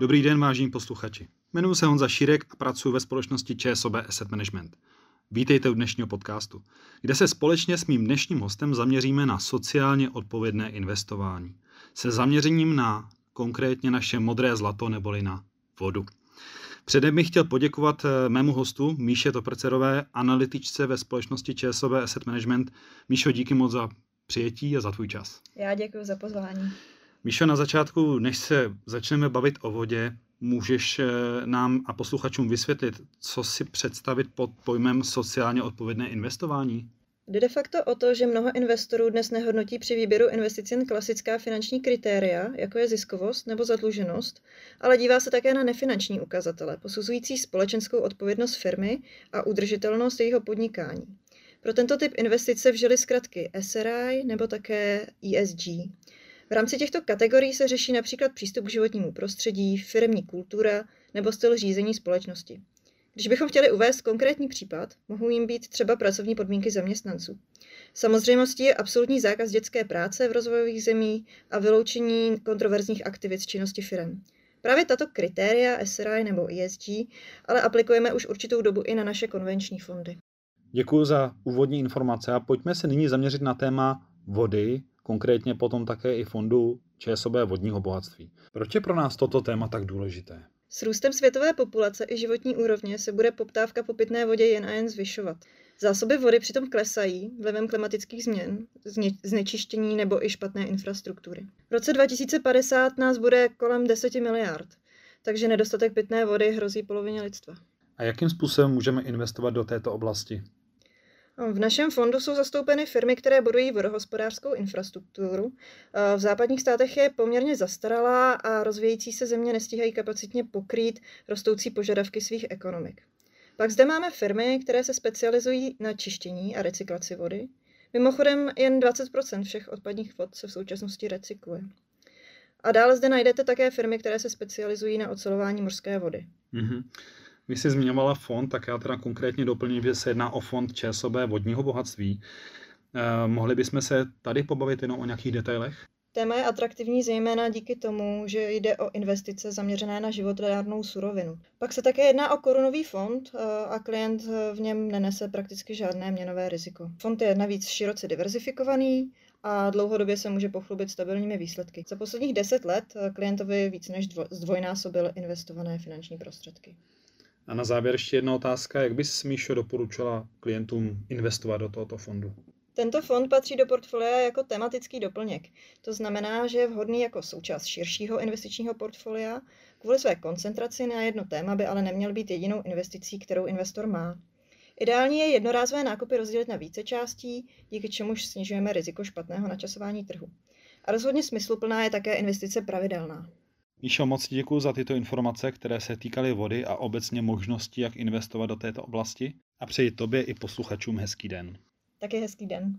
Dobrý den, vážení posluchači. Jmenuji se Honza Šírek a pracuji ve společnosti ČSOB Asset Management. Vítejte u dnešního podcastu, kde se společně s mým dnešním hostem zaměříme na sociálně odpovědné investování. Se zaměřením na konkrétně naše modré zlato neboli na vodu. Předem bych chtěl poděkovat eh, mému hostu Míše Toprcerové, analytičce ve společnosti ČSOB Asset Management. Míšo, díky moc za přijetí a za tvůj čas. Já děkuji za pozvání. Míšo, na začátku, než se začneme bavit o vodě, můžeš eh, nám a posluchačům vysvětlit, co si představit pod pojmem sociálně odpovědné investování? Jde de facto o to, že mnoho investorů dnes nehodnotí při výběru investic jen klasická finanční kritéria, jako je ziskovost nebo zadluženost, ale dívá se také na nefinanční ukazatele, posuzující společenskou odpovědnost firmy a udržitelnost jejího podnikání. Pro tento typ investice vžili zkratky SRI nebo také ESG. V rámci těchto kategorií se řeší například přístup k životnímu prostředí, firmní kultura nebo styl řízení společnosti. Když bychom chtěli uvést konkrétní případ, mohou jim být třeba pracovní podmínky zaměstnanců. Samozřejmostí je absolutní zákaz dětské práce v rozvojových zemích a vyloučení kontroverzních aktivit z činnosti firm. Právě tato kritéria SRI nebo ESG ale aplikujeme už určitou dobu i na naše konvenční fondy. Děkuji za úvodní informace a pojďme se nyní zaměřit na téma vody, konkrétně potom také i fondu ČSOB vodního bohatství. Proč je pro nás toto téma tak důležité? S růstem světové populace i životní úrovně se bude poptávka po pitné vodě jen a jen zvyšovat. Zásoby vody přitom klesají vlivem klimatických změn, znečištění nebo i špatné infrastruktury. V roce 2050 nás bude kolem 10 miliard, takže nedostatek pitné vody hrozí polovině lidstva. A jakým způsobem můžeme investovat do této oblasti? V našem fondu jsou zastoupeny firmy, které budují vodohospodářskou infrastrukturu. V západních státech je poměrně zastaralá a rozvíjející se země nestíhají kapacitně pokrýt rostoucí požadavky svých ekonomik. Pak zde máme firmy, které se specializují na čištění a recyklaci vody. Mimochodem jen 20% všech odpadních vod se v současnosti recykluje. A dále zde najdete také firmy, které se specializují na ocelování mořské vody. Mm-hmm. Vy jsi zmiňovala fond, tak já teda konkrétně doplním, že se jedná o fond ČSOB vodního bohatství. Eh, mohli bychom se tady pobavit jenom o nějakých detailech? Téma je atraktivní zejména díky tomu, že jde o investice zaměřené na životodárnou surovinu. Pak se také jedná o korunový fond eh, a klient v něm nenese prakticky žádné měnové riziko. Fond je navíc široce diverzifikovaný a dlouhodobě se může pochlubit stabilními výsledky. Za posledních 10 let eh, klientovi víc než zdvojnásobil investované finanční prostředky. A na závěr ještě jedna otázka. Jak bys, Míšo, doporučila klientům investovat do tohoto fondu? Tento fond patří do portfolia jako tematický doplněk. To znamená, že je vhodný jako součást širšího investičního portfolia. Kvůli své koncentraci na jedno téma by ale neměl být jedinou investicí, kterou investor má. Ideální je jednorázové nákupy rozdělit na více částí, díky čemuž snižujeme riziko špatného načasování trhu. A rozhodně smysluplná je také investice pravidelná. Míšo, moc děkuji za tyto informace, které se týkaly vody a obecně možností, jak investovat do této oblasti a přeji tobě i posluchačům hezký den. Taky hezký den.